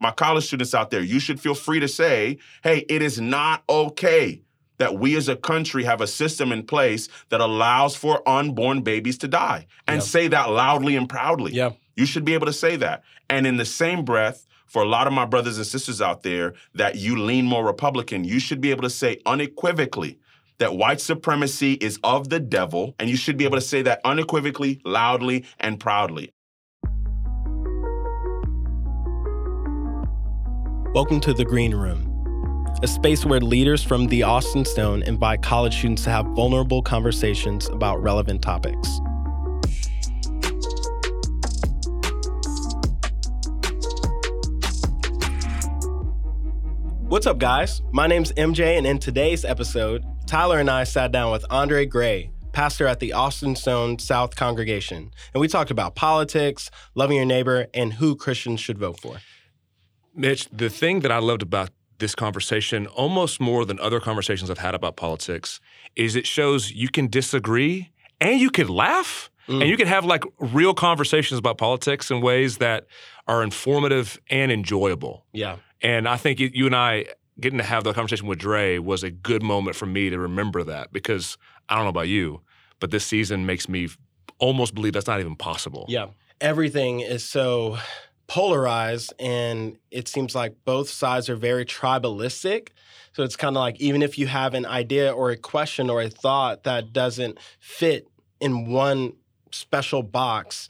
my college students out there, you should feel free to say, hey, it is not okay that we as a country have a system in place that allows for unborn babies to die and Yeah. say that loudly and proudly. Yeah. You should be able to say that. And in the same breath, for a lot of my brothers and sisters out there that you lean more Republican, you should be able to say unequivocally that white supremacy is of the devil, and you should be able to say that unequivocally, loudly, and proudly. Welcome to the Green Room, a space where leaders from the Austin Stone invite college students to have vulnerable conversations about relevant topics. What's up, guys? My name's MJ, and in today's episode, Tyler and I sat down with Andre Grey, pastor at the Austin Stone South Congregation, and we talked about politics, loving your neighbor, and who Christians should vote for. Mitch, the thing that I loved about this conversation, almost more than other conversations I've had about politics, is it shows you can disagree and you can laugh Mm. and you can have like real conversations about politics in ways that are informative and enjoyable. Yeah. And I think you you and I getting to have the conversation with Dre was a good moment for me to remember that because I don't know about you, but this season makes me almost believe that's not even possible. Yeah. Everything is so polarized, and it seems like both sides are very tribalistic. So it's kind of like even if you have an idea or a question or a thought that doesn't fit in one special box,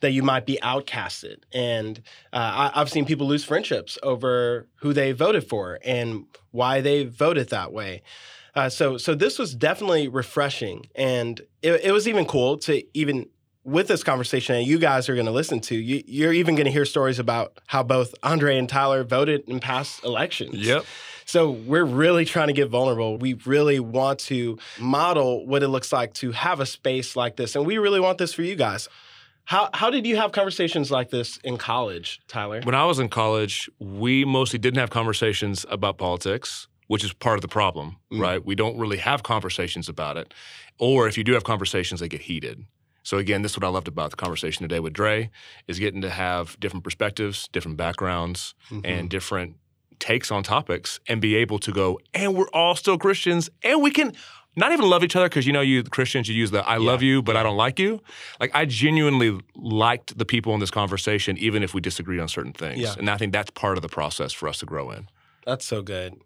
that you might be outcasted. And uh, I, I've seen people lose friendships over who they voted for and why they voted that way. Uh, so, so this was definitely refreshing, and it, it was even cool to even with this conversation that you guys are going to listen to. You, you're even going to hear stories about how both Andre and Tyler voted in past elections. Yep. So we're really trying to get vulnerable. We really want to model what it looks like to have a space like this, and we really want this for you guys. How how did you have conversations like this in college, Tyler? When I was in college, we mostly didn't have conversations about politics, which is part of the problem, Mm. right? We don't really have conversations about it. Or if you do have conversations, they get heated. So again, this is what I loved about the conversation today with Dre is getting to have different perspectives, different backgrounds, Mm-hmm. and different takes on topics and be able to go, and we're all still Christians, and we can not even love each other because you know you Christians you use the I love you but I don't like you. Like I genuinely liked the people in this conversation even if we disagreed on certain things. Yeah. And I think that's part of the process for us to grow in. That's so good.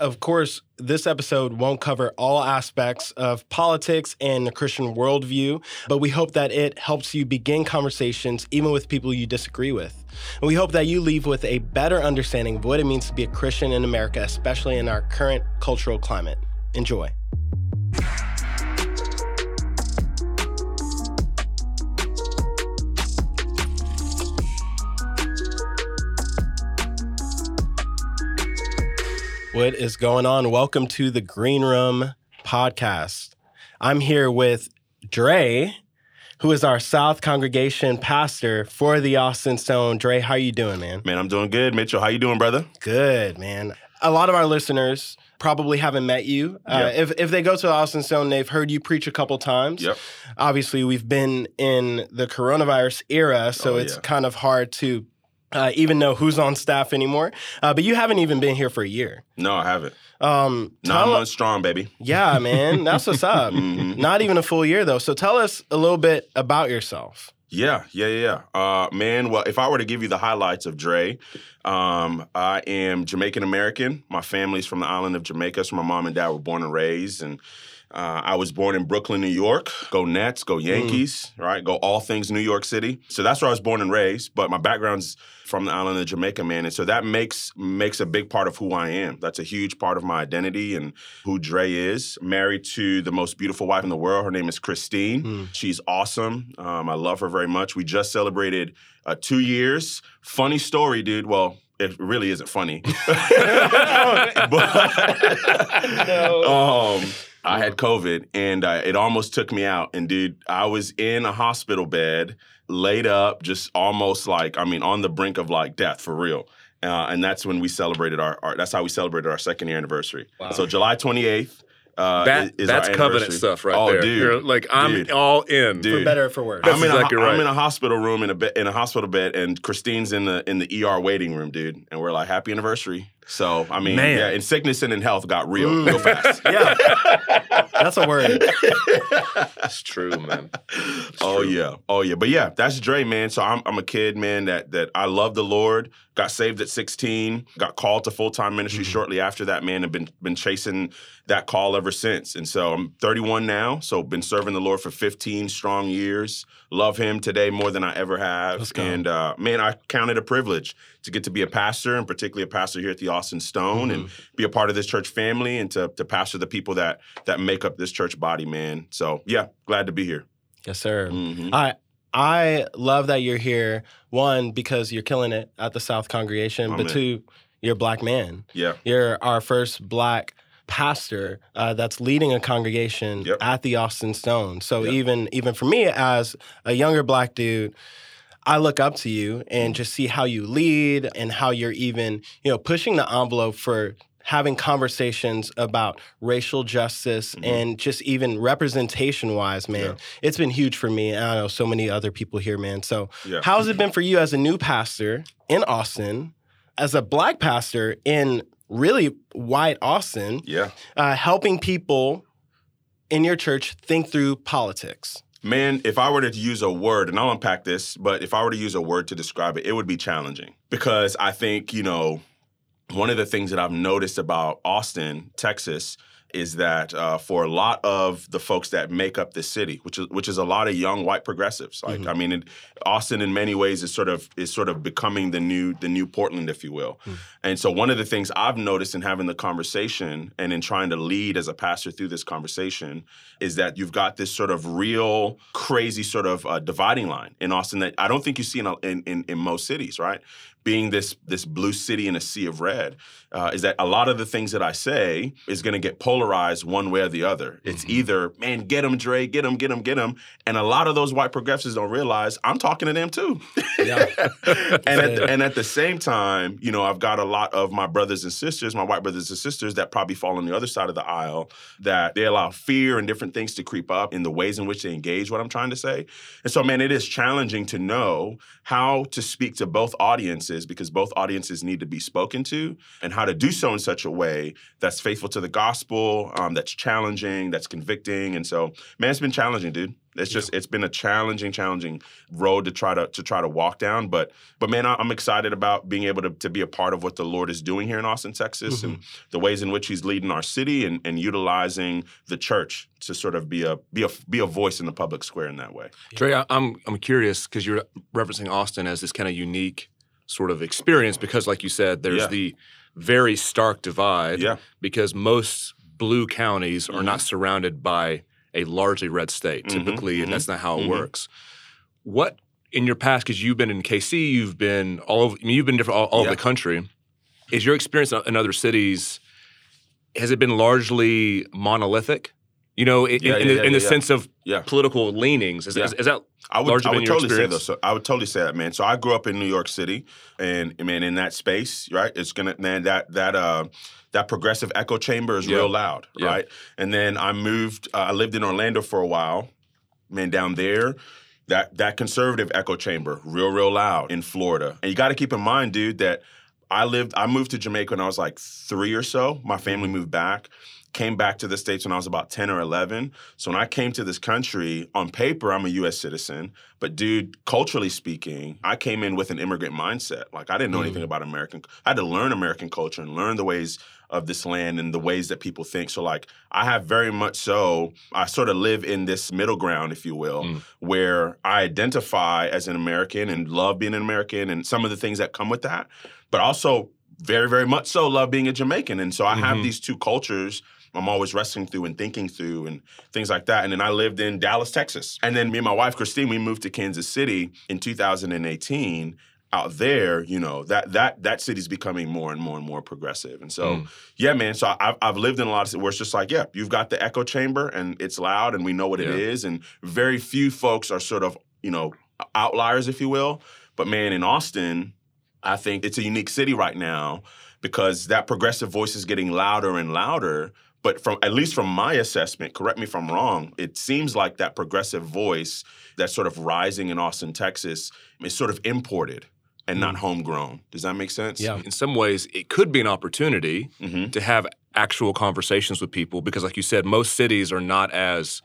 Of course, this episode won't cover all aspects of politics and the Christian worldview, but we hope that it helps you begin conversations even with people you disagree with. And we hope that you leave with a better understanding of what it means to be a Christian in America, especially in our current cultural climate. Enjoy. What is going on? Welcome to the Green Room podcast. I'm here with Dre, who is our South Congregation pastor for the Austin Stone. Dre, how are you doing, man? Man, I'm doing good. Mitchell, how you doing, brother? Good, man. A lot of our listeners probably haven't met you. Uh, if, if they go to the Austin Stone, they've heard you preach a couple times. Yep. Obviously, we've been in the coronavirus era, so Oh, it's yeah. kind of hard to uh, even know who's on staff anymore. Uh, but you haven't even been here for a year. No, I haven't. Um, Nine tell- months strong, baby. Yeah, man, that's what's up. Mhm. Not even a full year though. So tell us a little bit about yourself. Yeah, yeah, yeah. yeah. Uh, man, well, if I were to give you the highlights of Dre, um, I am Jamaican American. My family's from the island of Jamaica, so my mom and dad were born and raised, and uh, I was born in Brooklyn, New York. Go Nets, go Yankees, right? Go all things New York City. So that's where I was born and raised. But my background's from the island of Jamaica, man, and so that makes makes a big part of who I am. That's a huge part of my identity and who Dre is. Married to the most beautiful wife in the world. Her name is Christine. Hmm. She's awesome. Um, I love her very much. We just celebrated uh, two years. Funny story, dude. Well, it really isn't funny. but, um, I had COVID and uh, it almost took me out. And dude, I was in a hospital bed, laid up, just almost like, I mean, on the brink of like death for real. Uh, and that's when we celebrated our, our, that's how we celebrated our second year anniversary. Wow. So July 28th, Uh, That is that's our covenant stuff right oh, there. Dude, You're like I'm Dude. all in. dude. For better or for worse. I'm in, a, exactly ho- I'm in a hospital room in a bed, in a hospital bed, and Christine's in the in the ER waiting room, dude. And we're like, "Happy anniversary!" So I mean, Man. yeah, in sickness and in health got real, Mm. real fast. yeah. That's a word. That's true, man. oh true. yeah, oh yeah. But yeah, that's Dre, man. So I'm I'm a kid, man. That that I love the Lord. Got saved at 16. Got called to full time ministry Mm-hmm. shortly after that, man. And been been chasing that call ever since. And so I'm 31 now. So been serving the Lord for 15 strong years. Love Him today more than I ever have. And uh, man, I count it a privilege to get to be a pastor, and particularly a pastor here at the Austin Stone, and Mm-hmm. be a part of this church family, and to to pastor the people that that make up this church body, man. So yeah, glad to be here. Yes, sir. Mhm. I I love that you're here. One, because you're killing it at the South Congregation, but two, you're a black man. Yeah. You're our first black pastor uh, that's leading a congregation Yep. at the Austin Stone. So Yep. even even for me as a younger black dude, I look up to you and just see how you lead and how you're even, you know, pushing the envelope for having conversations about racial justice Mhm. and just even representation wise, man. Yeah. It's been huge for me. And I know so many other people here, man. So Yeah. how has it been for you as a new pastor in Austin, as a black pastor in really white Austin, Yeah. uh, helping people in your church think through politics? Man, if I were to use a word, and I'll unpack this, but if I were to use a word to describe it, it would be challenging. Because I think, you know, one of the things that I've noticed about Austin, Texas, is that uh, for a lot of the folks that make up the city, which is which is a lot of young white progressives, like Mhm. I mean, it, Austin in many ways is sort of is sort of becoming the new the new Portland, if you will. Mm. And so one of the things I've noticed in having the conversation and in trying to lead as a pastor through this conversation is that you've got this sort of real crazy sort of uh, dividing line in Austin that I don't think you see in, a- in in in most cities, right? Being this this blue city in a sea of red, uh, is that a lot of the things that I say is going to get polarized one way or the other. It's Mhm. either man, get him, Dre, get him, get him, get him, and a lot of those white progressives don't realize I'm talking to them too. Yeah. and at the, and at the same time, you know, I've got a lot of my brothers and sisters, my white brothers and sisters, that probably fall on the other side of the aisle. That they allow fear and different things to creep up in the ways in which they engage what I'm trying to say. And so, man, it is challenging to know how to speak to both audiences because both audiences need to be spoken to, and how to do so in such a way that's faithful to the gospel, um, that's challenging, that's convicting. And so, man, it's been challenging, dude. It's just it's been a challenging, challenging road to try to to try to walk down. But but man, I- I'm excited about being able to, to be a part of what the Lord is doing here in Austin, Texas, and the ways in which He's leading our city and, and utilizing the church to sort of be a be a be a voice in the public square in that way. Dre, I'm I'm curious because you're referencing Austin as this kind of unique sort of experience because, like you said, there's Yeah. the very stark divide Yeah, because most blue counties are Mhm. not surrounded by a largely red state. Mhm, Typically, mhm, that's not how it mhm. works. What in your past, because you've been in KC, you've been all over, I mean, you've been different all, all over the country. Is your experience in other cities? Has it been largely monolithic? You know, in, Yeah, in, the, yeah, in the yeah. sense of yeah. political leanings, is, Yeah. is, is that I would, I would totally say experience? that. So I would totally say that, man. So I grew up in New York City, and man, in that space, right? It's gonna man that that uh that progressive echo chamber is Yeah. real loud, Yeah. right? And then I moved. Uh, I lived in Orlando for a while. Man, down there. That, that conservative echo chamber, real, real loud in Florida. And you got to keep in mind, dude, that I lived, I moved to Jamaica when I was like three or so. My family moved back, came back to the States when I was about 10 or 11. So when I came to this country, on paper, I'm a US citizen. But dude, culturally speaking, I came in with an immigrant mindset. Like I didn't know Mm. anything about American. I had to learn American culture and learn the ways of this land and the ways that people think. So like I have very much so I sort of live in this middle ground, if you will, Mm. where I identify as an American and love being an American and some of the things that come with that, but also very, very much so love being a Jamaican. And so I have Mhm. these two cultures I'm always wrestling through and thinking through and things like that. And then I lived in Dallas, Texas. And then me and my wife, Christine, we moved to Kansas City in 2018. Out there, you know, that that that city's becoming more and more and more progressive. And so, Mm. yeah, man. So I've, I've lived in a lot of cities where it's just like, yeah, you've got the echo chamber and it's loud and we know what it Yeah. is. And very few folks are sort of, you know, outliers, if you will. But man, in Austin, I think it's a unique city right now because that progressive voice is getting louder and louder. But from at least from my assessment, correct me if I'm wrong, it seems like that progressive voice that's sort of rising in Austin, Texas, is sort of imported and not homegrown. Does that make sense? Yeah. In some ways, it could be an opportunity hmm to have actual conversations with people because, like you said, most cities are not as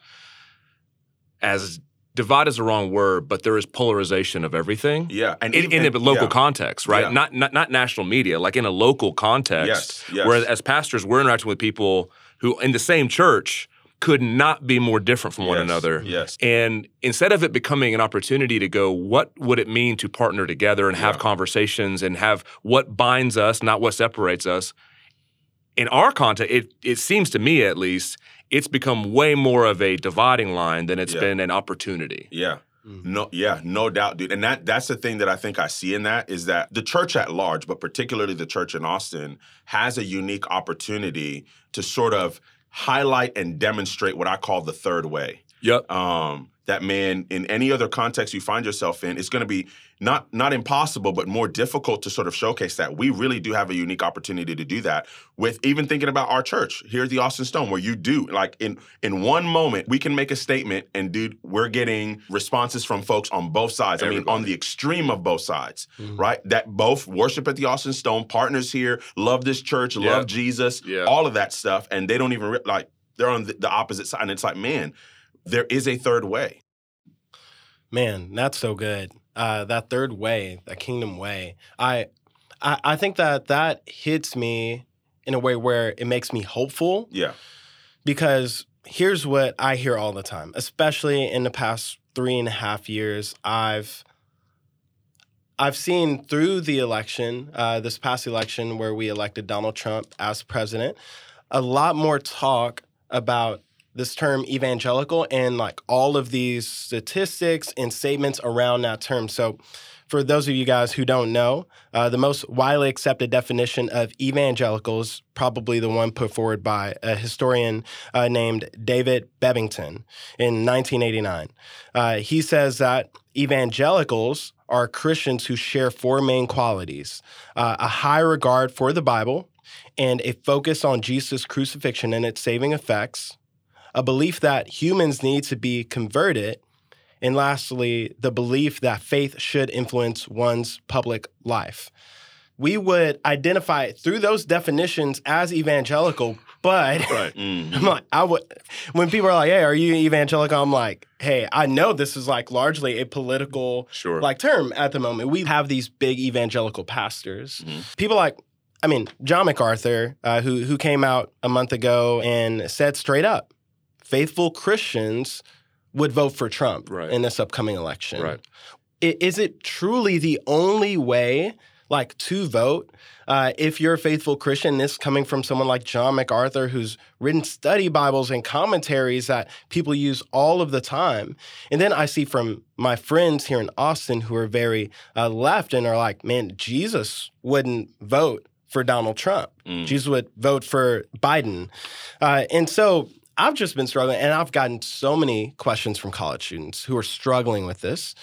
as divide is the wrong word, but there is polarization of everything. Yeah. And In, even- in a local yeah. context, right? Yeah. Not, not not national media, like in a local context. Yes, yes. Whereas as pastors, we're interacting with people who, in the same church, could not be more different from one Yes, another. Yes. And instead of it becoming an opportunity to go, what would it mean to partner together and have Yeah. conversations and have what binds us, not what separates us? In our context, it it seems to me at least, it's become way more of a dividing line than it's Yeah. been an opportunity. Yeah. Mm. No, yeah, no doubt, dude. And that that's the thing that I think I see in that is that the church at large, but particularly the church in Austin, has a unique opportunity to sort of highlight and demonstrate what I call the third way. Yep. Um, that man, in any other context you find yourself in, it's going to be not not impossible, but more difficult to sort of showcase that. We really do have a unique opportunity to do that. With even thinking about our church here at the Austin Stone, where you do like in in one moment we can make a statement, and dude, we're getting responses from folks on both sides. I mean, on the extreme of both sides, Mhm. right? That both worship at the Austin Stone, partners here, love this church, Yeah. love Jesus, Yeah. all of that stuff, and they don't even re- like they're on the, the opposite side, and it's like, man, there is a third way. Man, that's so good. Uh, that third way, that kingdom way. I, I, I think that that hits me in a way where it makes me hopeful Yeah. because here's what I hear all the time, especially in the past three and a half years. I've I've seen through the election, uh, this past election where we elected Donald Trump as president, a lot more talk about this term evangelical and like all of these statistics and statements around that term. So, for those of you guys who don't know, uh, the most widely accepted definition of evangelical is probably the one put forward by a historian uh, named David Bebbington in 1989. Uh, he says that evangelicals are Christians who share four main qualities uh, a high regard for the Bible and a focus on Jesus' crucifixion and its saving effects, a belief that humans need to be converted, and lastly, the belief that faith should influence one's public life. We would identify through those definitions as evangelical, but Right. Mhm. I'm like, I would when people are like, "Hey, are you evangelical?" I'm like, "Hey, I know this is like largely a political Sure. like term at the moment. We have these big evangelical pastors. Mhm. People like, I mean, John MacArthur, uh, who who came out a month ago and said straight up, faithful Christians would vote for Trump Right. in this upcoming election. Right. Is it truly the only way, like, to vote? Uh, if you're a faithful Christian, this coming from someone like John MacArthur, who's written study Bibles and commentaries that people use all of the time. And then I see from my friends here in Austin who are very uh, left and are like, man, Jesus wouldn't vote for Donald Trump. Mm. Jesus would vote for Biden. Uh, and so I've just been struggling, and I've gotten so many questions from college students who are struggling with this.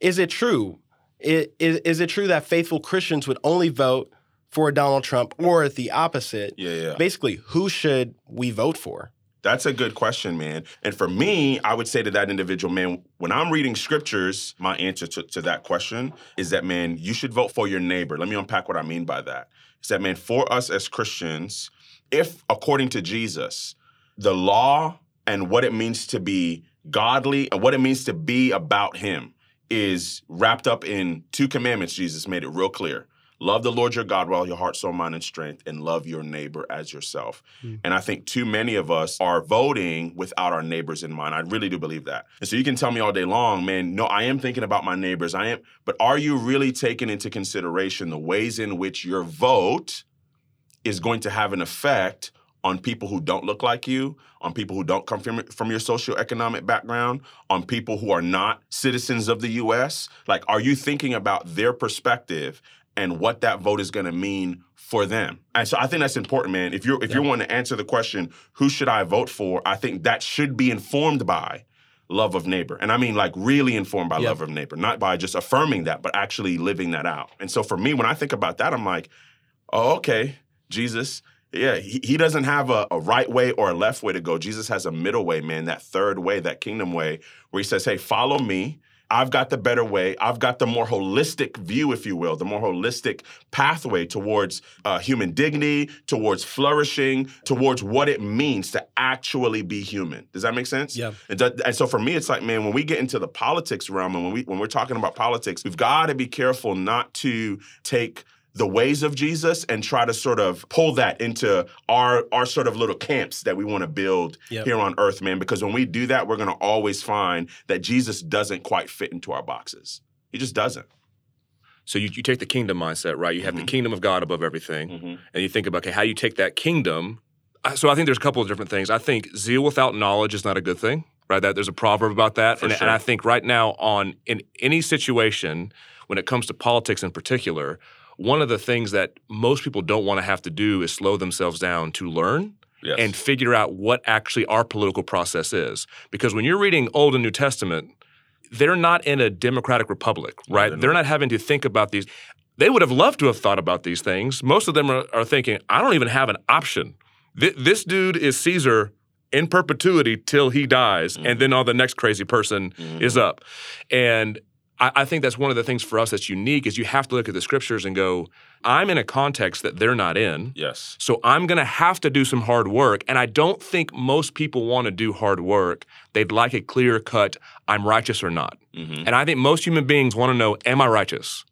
Is it true? Is, is it true that faithful Christians would only vote for Donald Trump or the opposite? Yeah, yeah. Basically, who should we vote for? That's a good question, man. And for me, I would say to that individual, man, when I'm reading scriptures, my answer to, to that question is that, man, you should vote for your neighbor. Let me unpack what I mean by that. Is that, man, for us as Christians, if according to Jesus, the law and what it means to be godly and what it means to be about Him is wrapped up in two commandments, Jesus made it real clear. Love the Lord your God with all your heart, soul, mind, and strength, and love your neighbor as yourself. Hmm. And I think too many of us are voting without our neighbors in mind. I really do believe that. And so you can tell me all day long, man, no, I am thinking about my neighbors. I am, but are you really taking into consideration the ways in which your vote is going to have an effect on people who don't look like you, on people who don't come from, from your socioeconomic background, on people who are not citizens of the US? Like, are you thinking about their perspective and what that vote is going to mean for them? And so I think that's important, man. If you're if you're wanting to answer the question, who should I vote for? I think that should be informed by love of neighbor. And I mean like really informed by Yep. love of neighbor, not by just affirming that, but actually living that out. And so for me, when I think about that, I'm like, oh, okay, Jesus, Yeah, he, he doesn't have a, a right way or a left way to go. Jesus has a middle way, man, that third way, that kingdom way, where he says, hey, follow me. I've got the better way. I've got the more holistic view, if you will, the more holistic pathway towards uh, human dignity, towards flourishing, towards what it means to actually be human. Does that make sense? Yeah. And, th- and so for me, it's like, man, when we get into the politics realm and when we when we're talking about politics, we've got to be careful not to take the ways of Jesus and try to sort of pull that into our our sort of little camps that we want to build Yep. here on earth, man. Because when we do that, we're going to always find that Jesus doesn't quite fit into our boxes. He just doesn't. So you, you take the kingdom mindset, right? You have the Mhm. kingdom of God above everything, Mm-hmm. and you think about okay, how do you take that kingdom. So I think there's a couple of different things. I think zeal without knowledge is not a good thing, right? That there's a proverb about that, For and, sure. and I think right now on in any situation when it comes to politics in particular, one of the things that most people don't want to have to do is slow themselves down to learn Yes. and figure out what actually our political process is. Because when you're reading Old and New Testament, they're not in a democratic republic, No, right? they're they're not. having to think about these. They would have loved to have thought about these things. Most of them are, are thinking, I don't even have an option. Th- this dude is Caesar in perpetuity till he dies, Mhm. and then all the next crazy person Mhm. is up. And I, I think that's one of the things for us that's unique is you have to look at the scriptures and go, I'm in a context that they're not in. yes. So I'm going to have to do some hard work. And I don't think most people want to do hard work. They'd like a clear cut, I'm righteous or not. Mm-hmm. And I think most human beings want to know, am I righteous?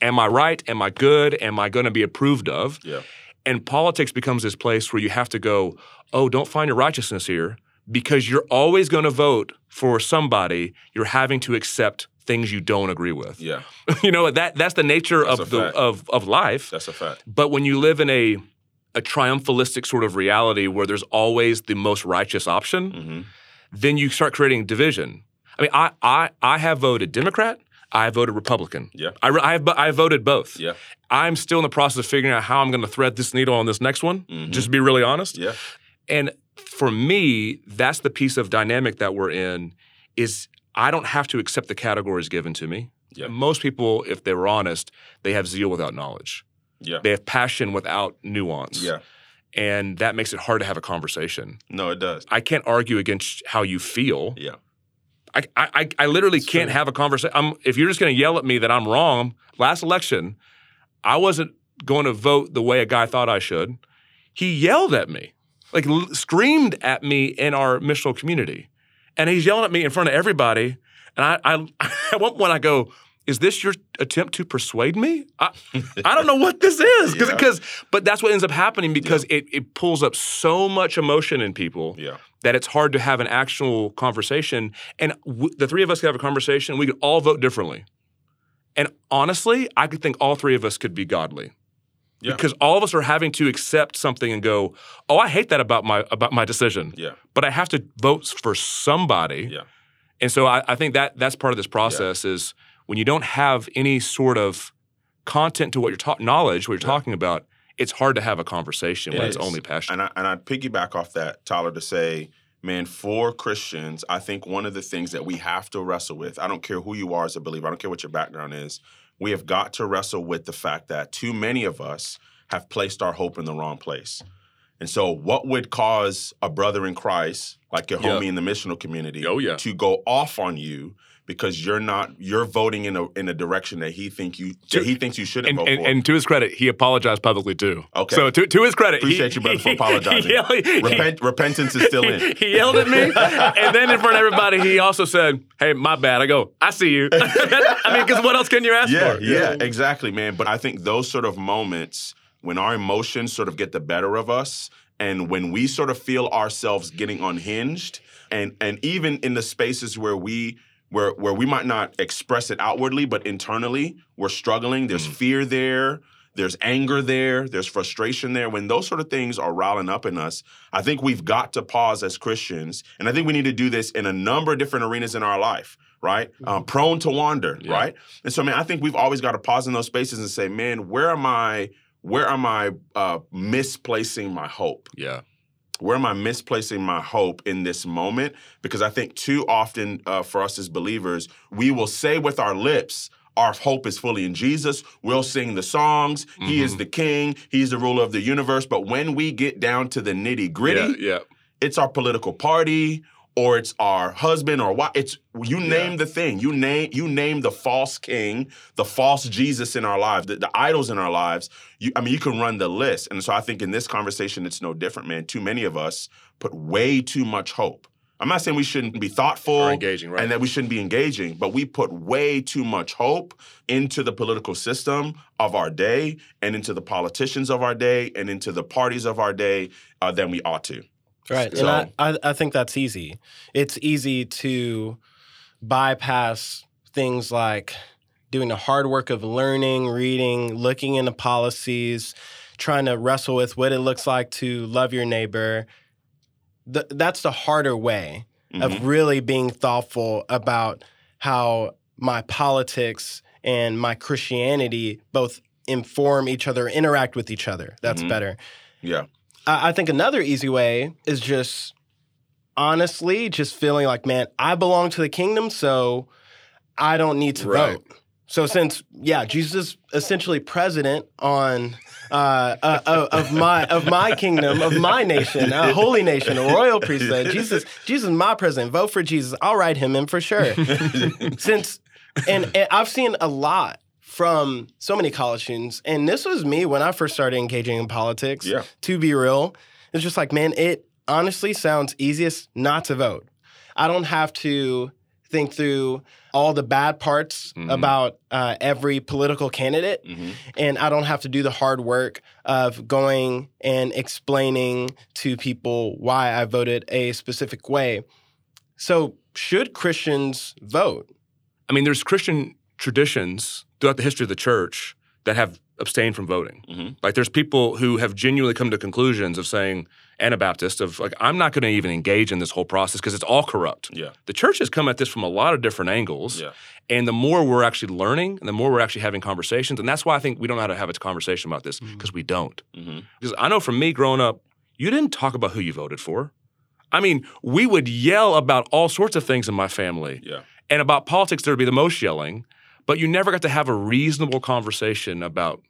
Am I right? Am I good? Am I going to be approved of? Yeah. And politics becomes this place where you have to go, oh, don't find your righteousness here because you're always going to vote for somebody you're having to accept things you don't agree with. Yeah. you know, that that's the nature That's of the fact. of of life. That's a fact. But when you live in a a triumphalistic sort of reality where there's always the most righteous option, Mm-hmm. then you start creating division. I mean, I I I have voted Democrat. I voted Republican. Yeah. I, I have I voted both. Yeah. I'm still in the process of figuring out how I'm going to thread this needle on this next one. Mhm. Just to be really honest. Yeah. And for me, that's the piece of dynamic that we're in. Is I don't have to accept the categories given to me. Yeah. Most people, if they were honest, they have zeal without knowledge. Yeah. They have passion without nuance. Yeah. And that makes it hard to have a conversation. No, it does. I can't argue against how you feel. Yeah. I, I, I- literally It's can't true. have a conversation. If you're just going to yell at me that I'm wrong, last election, I wasn't going to vote the way a guy thought I should. He yelled at me, like l- screamed at me in our missional community. And he's yelling at me in front of everybody. And I, I at one point, I go, is this your attempt to persuade me? I, I don't know what this is. Cause, Yeah. 'cause- but that's what ends up happening because it, it pulls up so much emotion in people Yeah. that it's hard to have an actual conversation. And w- the three of us could have a conversation. We could all vote differently. And honestly, I could think all three of us could be godly. Yeah. Because all of us are having to accept something and go, "Oh, I hate that about my about my decision, Yeah. but I have to vote for somebody." Yeah. And so I, I think that that's part of this process is when you don't have any sort of content to what you're talking, knowledge, what you're Yeah. talking about, it's hard to have a conversation It when it's only passion. And I and I piggyback off that, Tyler, to say, man, for Christians, I think one of the things that we have to wrestle with, I don't care who you are as a believer, I don't care what your background is, we have got to wrestle with the fact that too many of us have placed our hope in the wrong place. And so, what would cause a brother in Christ, like your Yeah. homie in the missional community, Oh, yeah. to go off on you because you're not you're voting in a in a direction that he think you that he thinks you shouldn't and, vote and, for? and to his credit, he apologized publicly too. Okay. So to, to his credit, he- Appreciate you, brother, for he- apologizing. he yelled- he- Repent, repentance is still in. He yelled at me, and then in front of everybody, he also said, "Hey, my bad." I go, "I see you." I mean, because what else can you ask Yeah, for? yeah, exactly, man. But I think those sort of moments when our emotions sort of get the better of us and when we sort of feel ourselves getting unhinged and and even in the spaces where we where where we might not express it outwardly but internally we're struggling there's Mhm. fear there there's anger there there's frustration there when those sort of things are riling up in us i think we've got to pause as christians and i think we need to do this in a number of different arenas in our life right um, prone to wander Yeah. right and so, I man, I think we've always got to pause in those spaces and say, man, where am I? Where am I uh, misplacing my hope? Yeah. Where am I misplacing my hope in this moment? Because I think too often uh, for us as believers, we will say with our lips, our hope is fully in Jesus. We'll sing the songs. He is Mhm. the king. He's the ruler of the universe. But when we get down to the nitty gritty, Yeah, yeah. it's our political party or it's our husband or what it's you name the thing. You name you name the false king the false jesus in our lives the, the idols in our lives. You, i mean you can run the list. And so i think in this conversation it's no different man. Too many of us put way too much hope. I'm not saying we shouldn't be thoughtful Or engaging, right? and that we shouldn't be engaging but we put way too much hope into the political system of our day and into the politicians of our day and into the parties of our day uh, than we ought to Right. So- and I, I, think that's easy. It's easy to bypass things like doing the hard work of learning, reading, looking into policies, trying to wrestle with what it looks like to love your neighbor. Th- that's the harder way Mhm. of really being thoughtful about how my politics and my Christianity both inform each other, interact with each other. That's Mhm. better. yeah I think another easy way is just honestly just feeling like, man, I belong to the kingdom, so I don't need to Right. vote. So since yeah, Jesus is essentially president on uh, uh, of- of my of my kingdom, of my nation, a holy nation, a royal priesthood. Jesus, Jesus is my president. Vote for Jesus. I'll write him in for sure. since and, and I've seen a lot from so many college students, and this was me when I first started engaging in politics. Yeah. To be real, it's just like, man, it honestly sounds easiest not to vote. I don't have to think through all the bad parts Mhm. about uh, every political candidate, Mhm. and I don't have to do the hard work of going and explaining to people why I voted a specific way. So, should Christians vote? I mean, there's Christian traditions throughout the history of the church that have abstained from voting. Mhm. Like, there's people who have genuinely come to conclusions of saying, Anabaptist, of like, I'm not going to even engage in this whole process because it's all corrupt. Yeah. The church has come at this from a lot of different angles. Yeah. And the more we're actually learning, and the more we're actually having conversations, and that's why I think we don't know how to have a conversation about this because we don't. Mhm. Because I know from me growing up, you didn't talk about who you voted for. I mean, we would yell about all sorts of things in my family. Yeah. And about politics, there would be the most yelling, but you never got to have a reasonable conversation about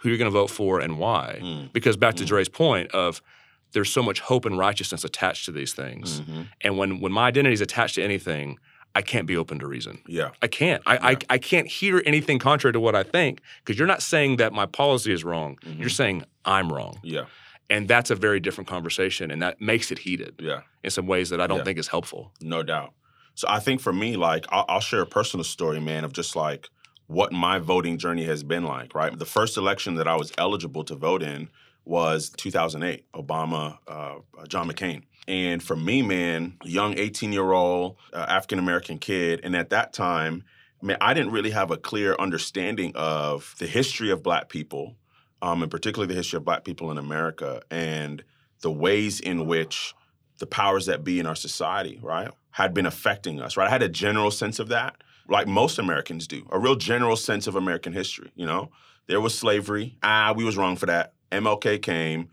who you're going to vote for and why. Mm. Because back to Mm. Dre's point of there's so much hope and righteousness attached to these things. Mhm. And when, when my identity is attached to anything, I can't be open to reason. Yeah. I can't. I, Yeah. I, I can't hear anything contrary to what I think because you're not saying that my policy is wrong. Mhm. You're saying I'm wrong. Yeah. And that's a very different conversation, and that makes it heated Yeah. in some ways that I don't Yeah. think is helpful. No doubt. So I think for me, like I'll, I'll share a personal story, man, of just like what my voting journey has been like. Right, the first election that I was eligible to vote in was 2008, Obama, uh, John McCain. And for me, man, young 18 year old uh, African American kid, and at that time, man, I didn't really have a clear understanding of the history of Black people, um, and particularly the history of Black people in America, and the ways in which the powers that be in our society, right, had been affecting us, right? I had a general sense of that, like most Americans do, a real general sense of American history, you know? There was slavery. Ah, we was wrong for that. MLK came,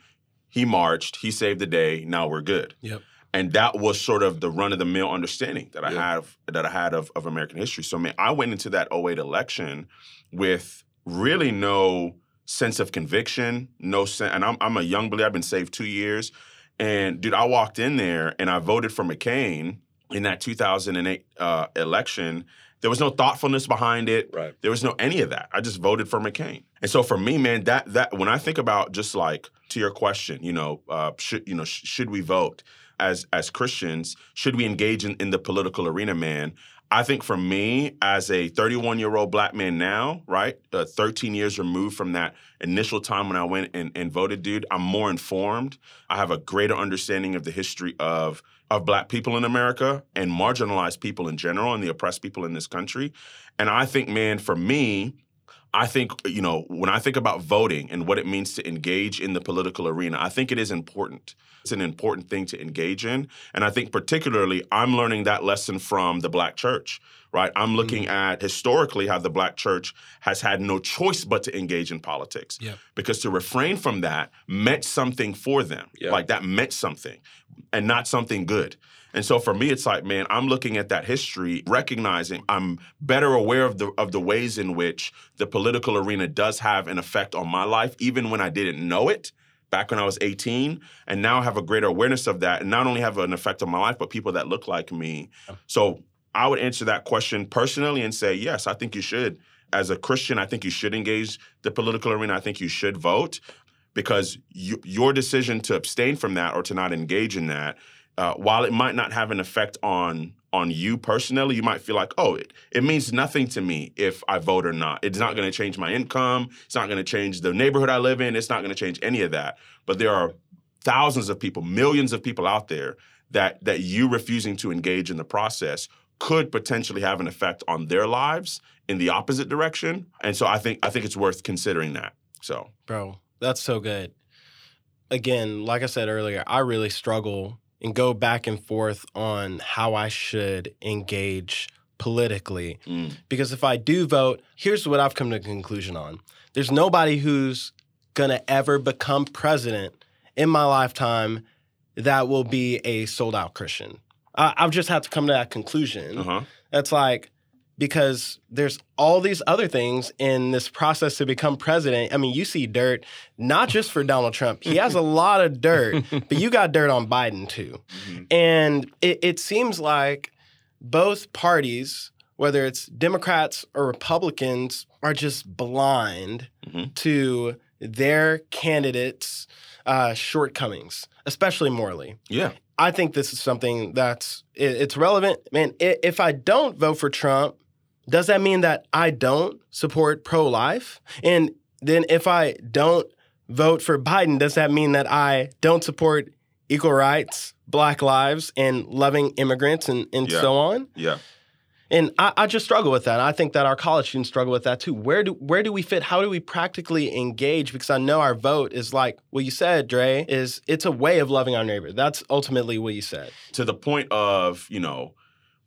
he marched, he saved the day, now we're good. Yep. And that was sort of the run of the mill understanding that I Yeah. have that I had of, of American history. So man, I went into that 08 election with really no sense of conviction, no sense and I'm I'm a young believer, I've been saved two years. And dude, I walked in there and I voted for McCain in that 2008 uh, election. There was no thoughtfulness behind it. Right. There was no any of that. I just voted for McCain. And so for me, man, that that when I think about just like to your question, you know, uh, should you know sh- should we vote as as Christians? Should we engage in, in the political arena, man? I think for me, as a 31 year old black man now, right, uh, 13 years removed from that initial time when I went and, and voted, dude, I'm more informed. I have a greater understanding of the history of of black people in America and marginalized people in general and the oppressed people in this country. And I think, man, for me, I think, you know, when I think about voting and what it means to engage in the political arena, I think it is important. It's an important thing to engage in. And I think, particularly, I'm learning that lesson from the Black church, right? I'm mm-hmm. looking at historically how the Black church has had no choice but to engage in politics. Yep. Because to refrain from that meant something for them. Yeah. Like that meant something and not something good. And so for me, it's like, man, I'm looking at that history, recognizing I'm better aware of the of the ways in which the political arena does have an effect on my life, even when I didn't know it back when I was 18, and now have a greater awareness of that, and not only have an effect on my life, but people that look like me. So I would answer that question personally and say, yes, I think you should. As a Christian, I think you should engage the political arena. I think you should vote because you, your decision to abstain from that or to not engage in that, uh, while it might not have an effect on on you personally, you might feel like, oh, it, it means nothing to me if I vote or not. It's not going to change my income. It's not going to change the neighborhood I live in. It's not going to change any of that. But there are thousands of people, millions of people out there that that you refusing to engage in the process could potentially have an effect on their lives in the opposite direction. And so I think I think it's worth considering that. So, bro, that's so good. Again, like I said earlier, I really struggle and go back and forth on how I should engage politically. mm, Because if I do vote, here's what I've come to a conclusion on there's nobody who's gonna ever become president in my lifetime that will be a sold out Christian. I, I've just had to come to that conclusion. uh-huh. That's like, because there's all these other things in this process to become president. I mean, you see dirt, not just for Donald Trump. He has a lot of dirt, but you got dirt on Biden too. Mhm. And it, it seems like both parties, whether it's Democrats or Republicans, are just blind Mhm. to their candidates' uh, shortcomings, especially morally. Yeah. I think this is something that's it, it's relevant. Man, if I don't vote for Trump, does that mean that I don't support pro-life? And then if I don't vote for Biden, does that mean that I don't support equal rights, black lives, and loving immigrants and, and Yeah. so on? Yeah. And I, I just struggle with that. I think that our college students struggle with that too. Where do where do we fit? How do we practically engage? Because I know our vote is like what you said, Dre, is it's a way of loving our neighbor. That's ultimately what you said. to the point of you know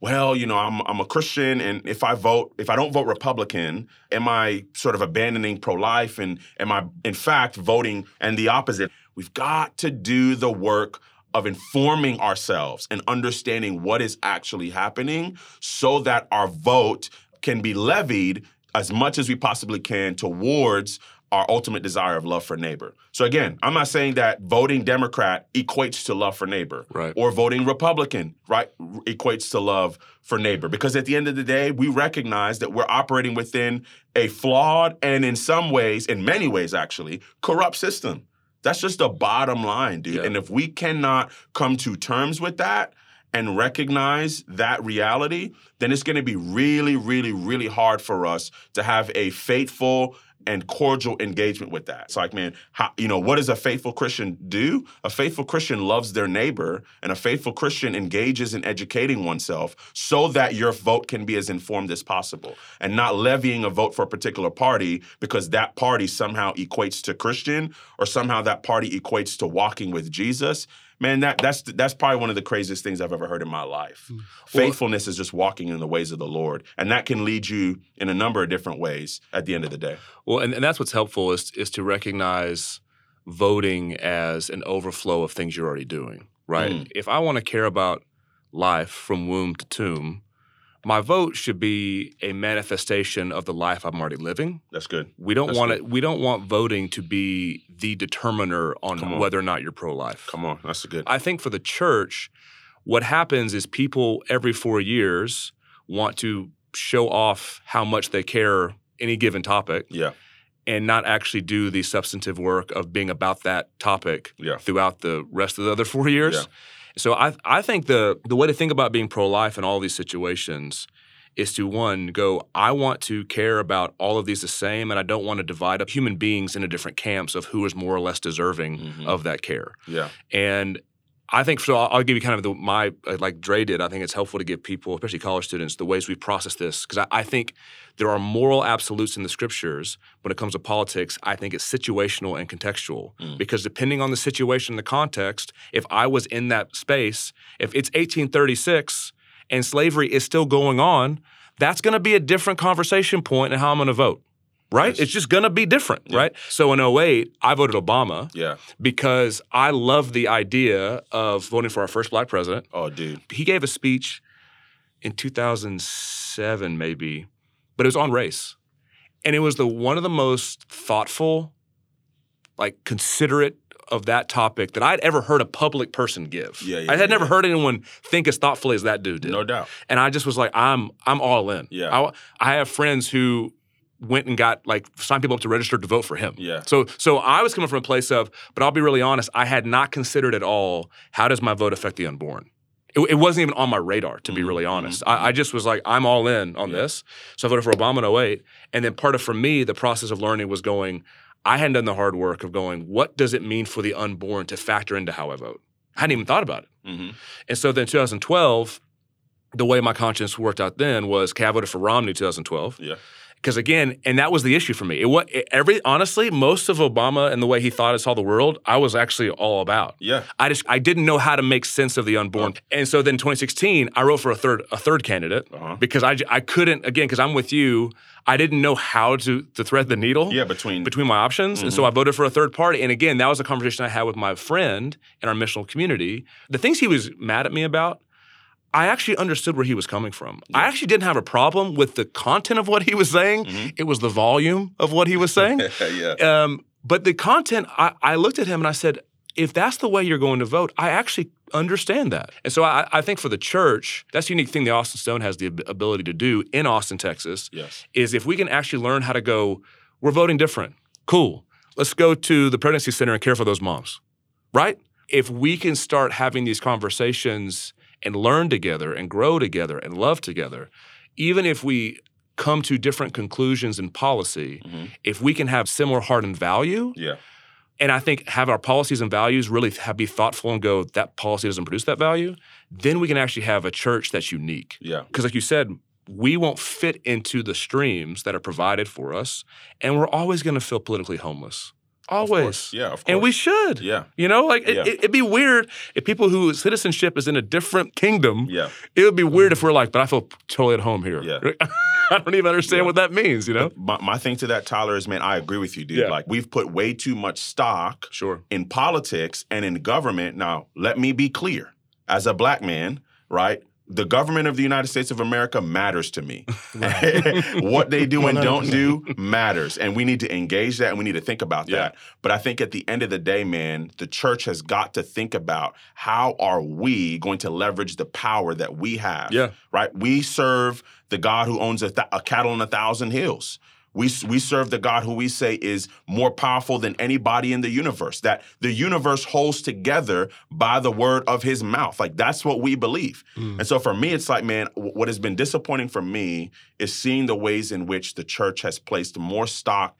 well you know I'm, I'm a christian and if i vote if i don't vote republican am i sort of abandoning pro-life? And am i in fact voting and the opposite? We've got to do the work of informing ourselves and understanding what is actually happening so that our vote can be levied as much as we possibly can towards our ultimate desire of love for neighbor. So again, I'm not saying that voting Democrat equates to love for neighbor Right. or voting Republican, right, equates to love for neighbor because at the end of the day, we recognize that we're operating within a flawed and in some ways, in many ways actually, corrupt system. That's just the bottom line, dude. Yeah. And if we cannot come to terms with that and recognize that reality, then it's going to be really, really, really hard for us to have a faithful and cordial engagement with that. It's like, man, how, you know, what does a faithful Christian do? A faithful Christian loves their neighbor, and a faithful Christian engages in educating oneself so that your vote can be as informed as possible and not levying a vote for a particular party because that party somehow equates to Christian or somehow that party equates to walking with Jesus. Man, that that's that's probably one of the craziest things I've ever heard in my life. Faithfulness is just walking in the ways of the Lord, and that can lead you in a number of different ways at the end of the day. Well, and, and that's what's helpful is is to recognize voting as an overflow of things you're already doing, right? Mm. If I want to care about life from womb to tomb, my vote should be a manifestation of the life I'm already living. That's good. We don't That's want good. it. We don't want voting to be the determiner on, on. whether or not you're pro-life. Come on, that's a good. I think for the church, what happens is people every four years want to show off how much they care any given topic yeah, and not actually do the substantive work of being about that topic yeah, throughout the rest of the other four years. Yeah. So I I think the the way to think about being pro life in all these situations is to one go I want to care about all of these the same and I don't want to divide up human beings into different camps of who is more or less deserving Mhm. of that care. yeah, And I think so. I'll, I'll give you kind of the, my uh, like Dre did. I think it's helpful to give people, especially college students, the ways we process this because I, I think there are moral absolutes in the scriptures when it comes to politics. I think it's situational and contextual Mm. because depending on the situation, the context, if I was in that space, if it's 1836 and slavery is still going on, that's going to be a different conversation point in how I'm going to vote. Right? Yes. It's just gonna be different, Yeah. right? So in 08, I voted Obama Yeah. because I love the idea of voting for our first black president. Oh, dude. He gave a speech in 2007, maybe, but it was on race. And it was the one of the most thoughtful, like considerate of that topic that I'd ever heard a public person give. Yeah, yeah, I had never yeah. heard anyone think as thoughtfully as that dude did. No doubt. And I just was like, I'm I'm all in. Yeah. I, I have friends who went and got like signed people up to register to vote for him. Yeah. So so I was coming from a place of, but I'll be really honest, I had not considered at all how does my vote affect the unborn. It, it wasn't even on my radar, to be Mhm, really honest. mhm, I, I just was like, I'm all in on Yeah. this. So I voted for Obama in 08. And then part of for me, the process of learning was going, I hadn't done the hard work of going, what does it mean for the unborn to factor into how I vote? I hadn't even thought about it. hmm And so then 2012, the way my conscience worked out then was, okay, I voted for Romney 2012. Yeah. Because again, and that was the issue for me. It was every honestly, most of Obama and the way he thought and saw the world, I was actually all about. Yeah. I just I didn't know how to make sense of the unborn. And so then 2016, I wrote for a third a third candidate Uh-huh. because I, I couldn't again because I'm with you. I didn't know how to to thread the needle Yeah. Between. between my options. And Mm-hmm. so I voted for a third party. And again, that was a conversation I had with my friend in our missional community. The things he was mad at me about, I actually understood where he was coming from. I actually didn't have a problem with the content of what he was saying. Mhm. It was the volume of what he was saying. yeah. um, but the content, I, I looked at him and I said, if that's the way you're going to vote, I actually understand that. And so I, I think for the church, that's the unique thing the Austin Stone has the ability to do in Austin, Texas, Yes. is if we can actually learn how to go, we're voting different. Cool. Let's go to the pregnancy center and care for those moms, right? If we can start having these conversations and learn together and grow together and love together, even if we come to different conclusions in policy, Mhm. if we can have similar heart and value, Yeah. and I think have our policies and values really have, be thoughtful and go, that policy doesn't produce that value, then we can actually have a church that's unique. Yeah. Because, like you said, we won't fit into the streams that are provided for us, and we're always going to feel politically homeless. Of Always. course. Yeah. Of course. And we should. Yeah. You know, like it, Yeah. it, would be weird if people whose citizenship is in a different kingdom. Yeah. It would be weird if we're like, but I feel totally at home here. Yeah. I don't even understand Yeah. what that means. You know? My, my thing to that, Tyler, is man, I agree with you, dude. Yeah. Like we've put way too much stock Sure. in politics and in government. Now, let me be clear. As a black man, right? The government of the United States of America matters to me. what they do and don't do matters. And we need to engage that and we need to think about Yeah. that. But I think at the end of the day, man, the church has got to think about how are we going to leverage the power that we have? Yeah. Right? We serve the God who owns a, th- a cattle on a thousand hills. We, we serve the God who we say is more powerful than anybody in the universe, that the universe holds together by the word of his mouth. Like that's what we believe. Mm. And so for me, it's like, man, what has been disappointing for me is seeing the ways in which the church has placed more stock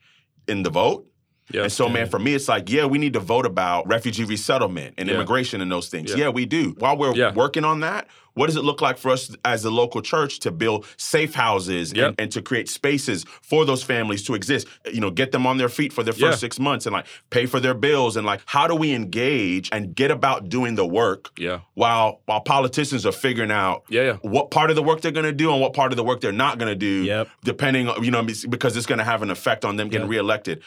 in the vote. Yeah. And so, man, for me, it's like, yeah, we need to vote about refugee resettlement and Yeah. immigration and those things. Yeah. Yeah. we do. While we're Yeah. working on that, what does it look like for us as a local church to build safe houses Yep. and, and to create spaces for those families to exist? You know, get them on their feet for their first Yeah. six months and like pay for their bills and like how do we engage and get about doing the work Yeah. while while politicians are figuring out Yeah. Yeah. what part of the work they're going to do and what part of the work they're not going to do Yep. depending on you know because it's going to have an effect on them getting reelected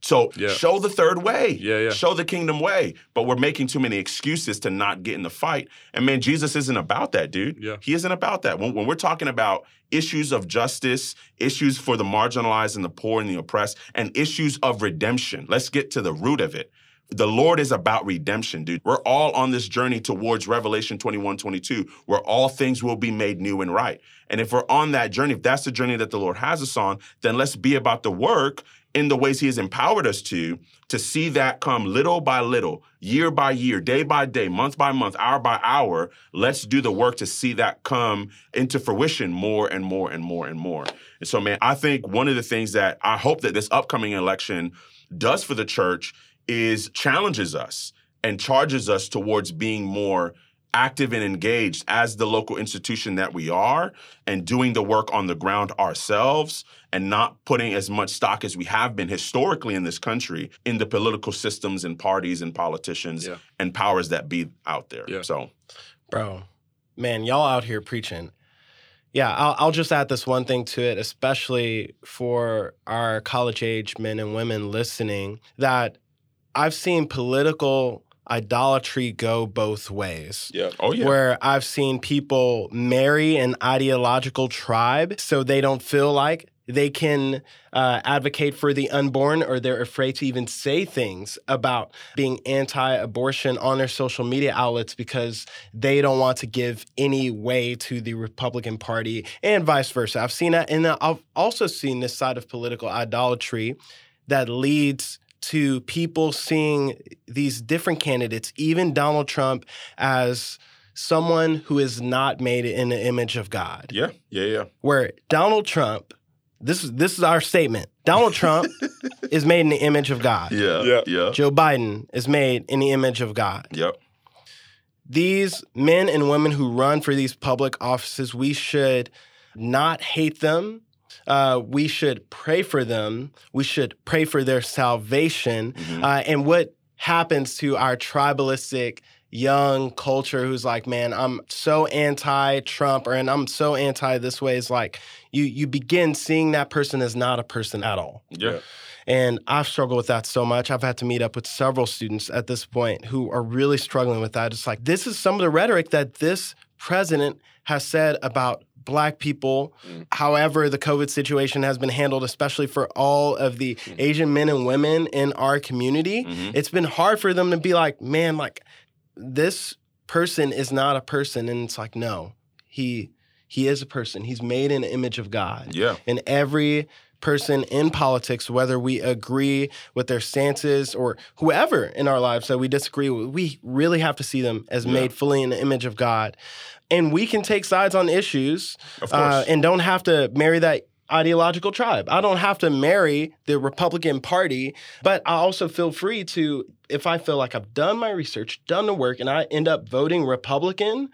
so Yeah. show the third way Yeah, yeah. show the kingdom way but we're making too many excuses to not get in the fight and man jesus isn't about that dude Yeah. he isn't about that when, when we're talking about issues of justice issues for the marginalized and the poor and the oppressed and issues of redemption let's get to the root of it the Lord is about redemption, dude. We're all on this journey towards Revelation 21, 22, where all things will be made new and right. And if we're on that journey, if that's the journey that the Lord has us on, then let's be about the work in the ways He has empowered us to, to see that come little by little, year by year, day by day, month by month, hour by hour. Let's do the work to see that come into fruition more and more and more and more. And so, man, I think one of the things that I hope that this upcoming election does for the church is challenges us and charges us towards being more active and engaged as the local institution that we are and doing the work on the ground ourselves and not putting as much stock as we have been historically in this country in the political systems and parties and politicians Yeah. and powers that be out there. Yeah. So Bro, man, y'all out here preaching. Yeah, I'll, I'll just add this one thing to it, especially for our college age men and women listening, that I've seen political idolatry go both ways. Yeah. Oh yeah. Where I've seen people marry an ideological tribe so they don't feel like they can uh, advocate for the unborn or they're afraid to even say things about being anti abortion on their social media outlets because they don't want to give any way to the Republican Party and vice versa. I've seen that. And I've also seen this side of political idolatry that leads to people seeing these different candidates, even Donald Trump, as someone who is not made in the image of God. yeah. Yeah. Yeah. Where Donald Trump, this is this is our statement. Donald Trump is made in the image of God. Yeah. Yeah. Yeah. Joe Biden is made in the image of God. Yep. These men and women who run for these public offices, we should not hate them. Uh, we should pray for them. We should pray for their salvation. Mhm. Uh, and what happens to our tribalistic young culture who's like, man, I'm so anti-Trump or and I'm so anti this way is like you you begin seeing that person as not a person at all. Yeah. And I've struggled with that so much. I've had to meet up with several students at this point who are really struggling with that. It's like, this is some of the rhetoric that this president has said about Black people. Mm. However, the COVID situation has been handled, especially for all of the Mm. Asian men and women in our community. Mhm. It's been hard for them to be like, man, like, this person is not a person. And it's like, no, he he is a person. He's made in the image of God Yeah. and every person in politics, whether we agree with their stances or whoever in our lives that we disagree with, we really have to see them as Yeah. made fully in the image of God. And we can take sides on issues uh, and don't have to marry that ideological tribe. I don't have to marry the Republican Party, but I also feel free to, if I feel like I've done my research, done the work, and I end up voting Republican,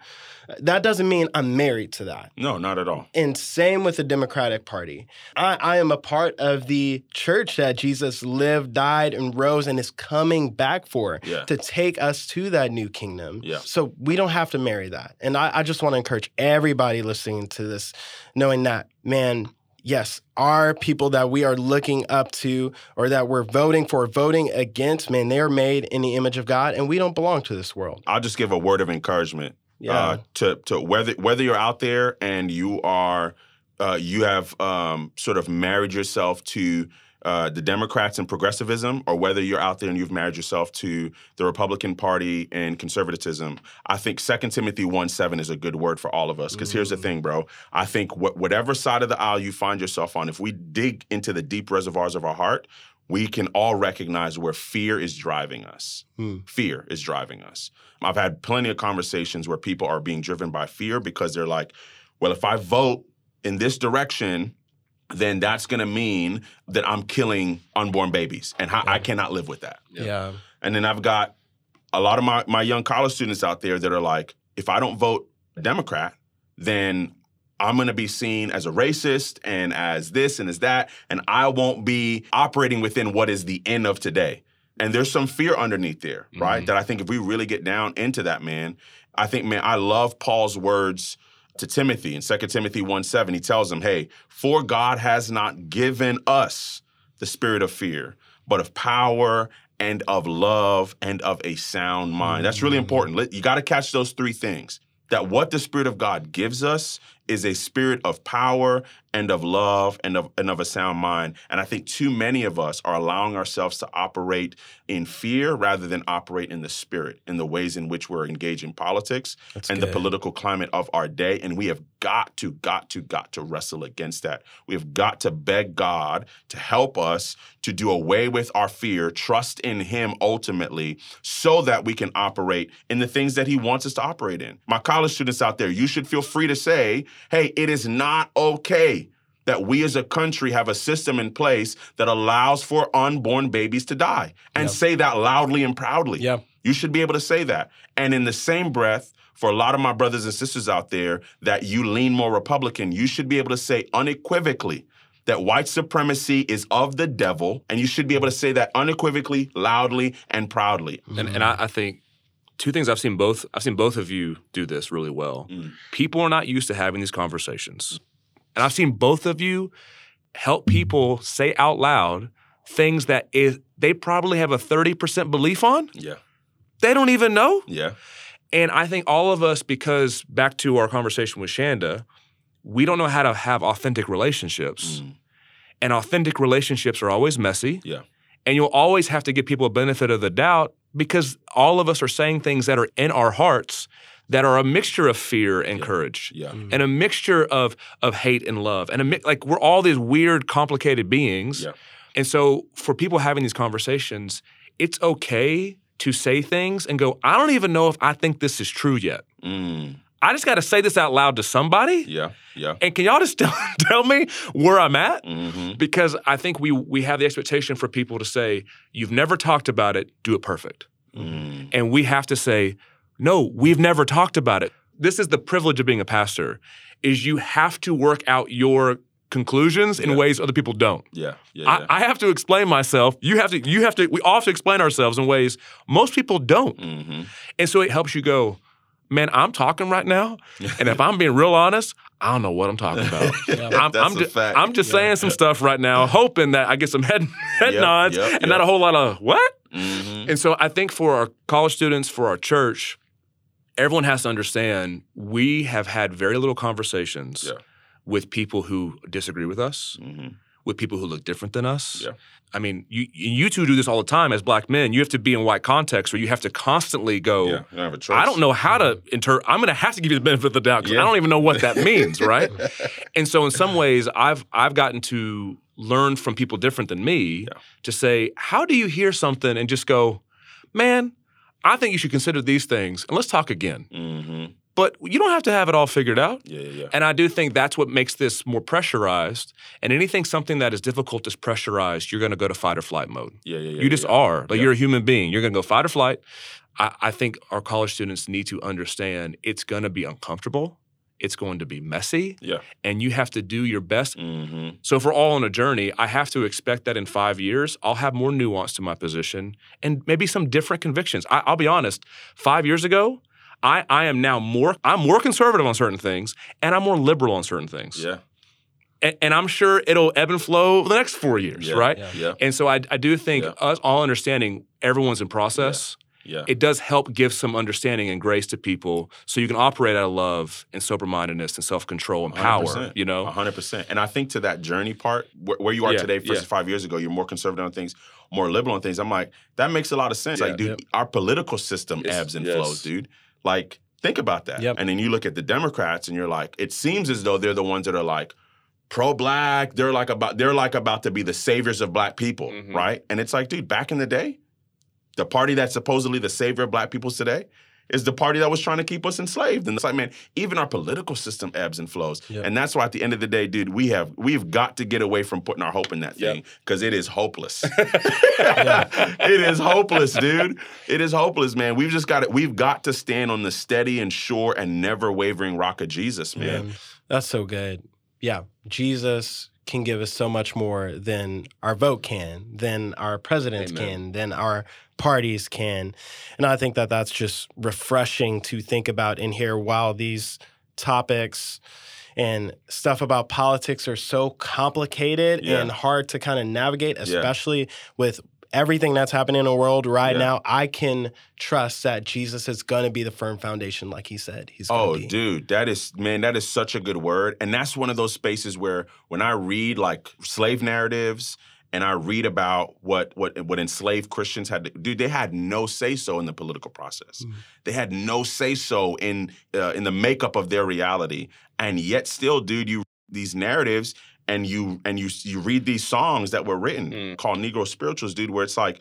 that doesn't mean I'm married to that. no, not at all. And same with the Democratic Party. I, I am a part of the church that Jesus lived, died, and rose and is coming back for Yeah. to take us to that new kingdom. Yeah. So we don't have to marry that. And I, I just want to encourage everybody listening to this, knowing that, man, yes, our people that we are looking up to or that we're voting for, voting against, man, they're made in the image of God and we don't belong to this world. I'll just give a word of encouragement Yeah. uh, to to whether whether you're out there and you are uh, you have um, sort of married yourself to uh, the Democrats and progressivism, or whether you're out there and you've married yourself to the Republican Party and conservatism. I think 2 Timothy 1 7 is a good word for all of us. Because here's the thing, bro. I think wh- whatever side of the aisle you find yourself on, if we dig into the deep reservoirs of our heart, we can all recognize where fear is driving us. Hmm. Fear is driving us. I've had plenty of conversations where people are being driven by fear because they're like, well, if I vote in this direction, then that's going to mean that I'm killing unborn babies. And how, I cannot live with that. yeah. And then I've got a lot of my, my young college students out there that are like, if I don't vote Democrat, then I'm going to be seen as a racist and as this and as that. And I won't be operating within what is the end of today. And there's some fear underneath there, right? Mhm. That I think if we really get down into that, man, I think, man, I love Paul's words to Timothy in 2 Timothy 1 7. He tells him, hey, for God has not given us the spirit of fear, but of power and of love and of a sound mind. That's really mm. important. You got to catch those three things. That what the Spirit of God gives us is a spirit of power and of love and of, and of a sound mind. And I think too many of us are allowing ourselves to operate in fear rather than operate in the spirit, in the ways in which we're engaging politics That's and the political climate of our day. And we have got to, got to, got to wrestle against that. We have got to beg God to help us to do away with our fear, trust in Him ultimately, so that we can operate in the things that He wants us to operate in. My college students out there, you should feel free to say, hey, it is not okay that we as a country have a system in place that allows for unborn babies to die and Yeah. say that loudly and proudly. Yeah. You should be able to say that. And in the same breath, for a lot of my brothers and sisters out there that you lean more Republican, you should be able to say unequivocally that white supremacy is of the devil, and you should be able to say that unequivocally, loudly, and proudly. And, and I, I think two things I've seen both I've seen both of you do this really well. Mm. People are not used to having these conversations. And I've seen both of you help people say out loud things that is they probably have a 30% belief on. Yeah. They don't even know. Yeah. And I think all of us, because back to our conversation with Shanda, we don't know how to have authentic relationships. Mm. And authentic relationships are always messy. Yeah. And you'll always have to give people a benefit of the doubt because all of us are saying things that are in our hearts that are a mixture of fear and Yeah. courage Yeah. and a mixture of of hate and love and a mi- like we're all these weird complicated beings Yeah. and so for people having these conversations it's okay to say things and go i don't even know if i think this is true yet Mm. i just got to say this out loud to somebody Yeah. Yeah. and can y'all just tell, tell me where i'm at hmm because i think we we have the expectation for people to say you've never talked about it do it perfect Mm. and we have to say no we've never talked about it this is the privilege of being a pastor is you have to work out your conclusions in Yeah. ways other people don't Yeah. Yeah. yeah. I, I have to explain myself you have to you have to we all have to explain ourselves in ways most people don't hmm and so it helps you go man i'm talking right now and if i'm being real honest i don't know what i'm talking about I'm, That's I'm a ju-. I'm just Yeah. saying some stuff right now, hoping that I get some head head Yep, nods yep, and not a whole lot of what. hmm And so I think for our college students, for our church, everyone has to understand we have had very little conversations Yeah. with people who disagree with us, hmm with people who look different than us. Yeah. I mean, you you two do this all the time as black men. You have to be in white context where you have to constantly go. Yeah. You have a. I don't know how to inter. I'm going to have to give you the benefit of the doubt because Yeah. I don't even know what that means, right? and so, in some ways, I've I've gotten to learn from people different than me Yeah. to say, how do you hear something and just go, man, I think you should consider these things and let's talk again. hmm But you don't have to have it all figured out. Yeah. Yeah. Yeah. And I do think that's what makes this more pressurized. And anything, something that is difficult is pressurized, you're going to go to fight or flight mode. Yeah. Yeah. yeah you just yeah. are. Like Yeah. you're a human being. You're going to go fight or flight. I, I think our college students need to understand it's going to be uncomfortable. It's going to be messy. Yeah. And you have to do your best. hmm So if we're all on a journey, I have to expect that in five years, I'll have more nuance to my position and maybe some different convictions. I, I'll be honest. Five years ago, I, I am now more I'm more conservative on certain things and I'm more liberal on certain things. Yeah. And, and I'm sure it'll ebb and flow over the next four years, Yeah. right? Yeah. Yeah. And so I, I do think Yeah. us all understanding everyone's in process, Yeah. it does help give some understanding and grace to people so you can operate out of love and sober mindedness and self control and power, 100%. you know? hundred percent. And I think to that journey part, where, where you are Yeah, today versus yeah. five years ago, you're more conservative on things, more liberal on things. I'm like, that makes a lot of sense. Like, dude, our political system Yes, ebbs and yes. flows, dude. Like, think about that. Yep. And then you look at the Democrats, and you're like, it seems as though they're the ones that are like pro-black. They're like about they're like about to be the saviors of black people, Mhm. right? And it's like, dude, back in the day, the party that's supposedly the savior of black people today is the party that was trying to keep us enslaved. And it's like, man, even our political system ebbs and flows. Yep. And that's why at the end of the day, dude, we have we've got to get away from putting our hope in that thing because it is hopeless. it is hopeless, dude. It is hopeless, man. We've just got to we've got to stand on the steady and sure and never wavering rock of Jesus, man. Man, that's so good. Yeah, Jesus can give us so much more than our vote can, than our presidents Amen. can, than our parties can. And I think that that's just refreshing to think about in here while these topics and stuff about politics are so complicated Yeah. and hard to kind of navigate, Yeah. especially with everything that's happening in the world right Yeah. now. I can trust that Jesus is going to be the firm foundation, like he said he's going Oh, to be. dude, that is man, that is such a good word. And that's one of those spaces where when I read like slave narratives and I read about what what what enslaved Christians had to dude, they had no say so in the political process. Mhm. They had no say so in uh, in the makeup of their reality. And yet still, dude, you these narratives and you and you you read these songs that were written Mm. called Negro spirituals, dude, where it's like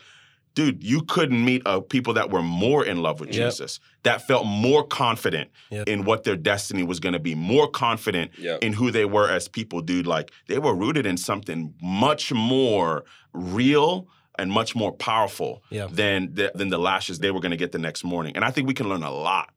Dude, you couldn't meet uh, people that were more in love with Yep. Jesus, that felt more confident Yep. in what their destiny was going to be, more confident Yeah. in who they were as people, dude. Like they were rooted in something much more real and much more powerful Yeah. than the, than the lashes they were going to get the next morning. And I think we can learn a lot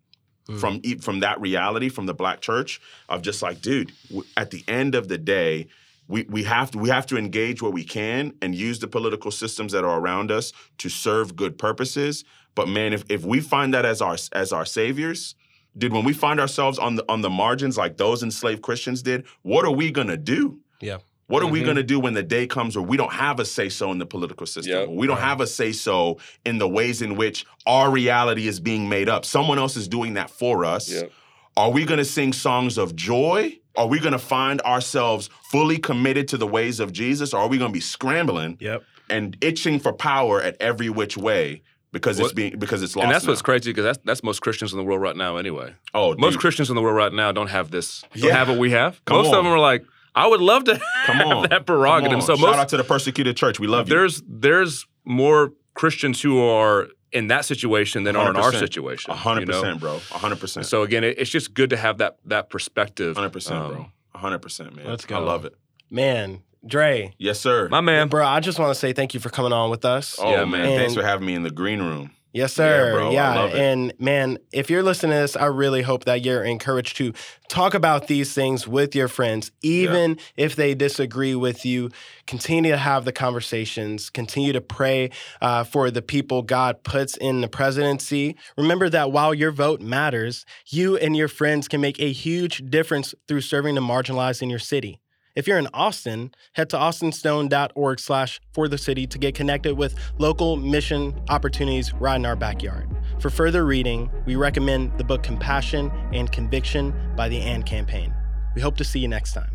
Mm. from e- from that reality from the black church of just like, dude, w- at the end of the day, we we have to we have to engage where we can and use the political systems that are around us to serve good purposes. But man, if if we find that as our as our saviors, dude, when we find ourselves on the on the margins like those enslaved Christians did, what are we gonna do? Yeah. What are we Mhm. going to do when the day comes where we don't have a say so in the political system? Yep. We don't Right. have a say so in the ways in which our reality is being made up. Someone else is doing that for us. Yep. Are we going to sing songs of joy? Are we going to find ourselves fully committed to the ways of Jesus? Or are we going to be scrambling Yep. and itching for power at every which way because it's being because it's lost? And that's what's crazy because that's that's most Christians in the world right now anyway. Oh, Most dude, Christians in the world right now don't have this. Don't Yeah. have what we have. Come most on. of them are like, I would love to come have on, that Come prerogative. on. So shout most out to the persecuted church. We love you. there's there's more Christians who are in that situation than are in our 100%. situation. A hundred you know? percent, bro. A hundred percent. So again, it, it's just good to have that that perspective. Hundred percent, Um, bro. hundred percent, man. Let's I love it. Man, Dre, Yes, sir. My man, bro, I just want to say thank you for coming on with us. oh Yeah, man, man. thanks for having me in the green room. Yes, sir. Yeah, bro, it. And man, if you're listening to this, I really hope that you're encouraged to talk about these things with your friends, even if they disagree with you. Continue to have the conversations, continue to pray uh, for the people God puts in the presidency. Remember that while your vote matters, you and your friends can make a huge difference through serving the marginalized in your city. If you're in Austin, head to austinstone.org slash for the city to get connected with local mission opportunities right in our backyard. For further reading, we recommend the book Compassion and Conviction by the AND Campaign. We hope to see you next time.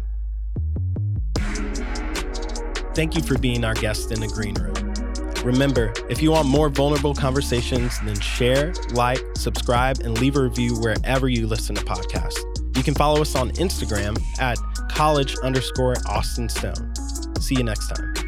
Thank you for being our guest in the green room. Remember, if you want more vulnerable conversations, then share, like, subscribe, and leave a review wherever you listen to podcasts. You can follow us on Instagram at college underscore Austin Stone. See you next time.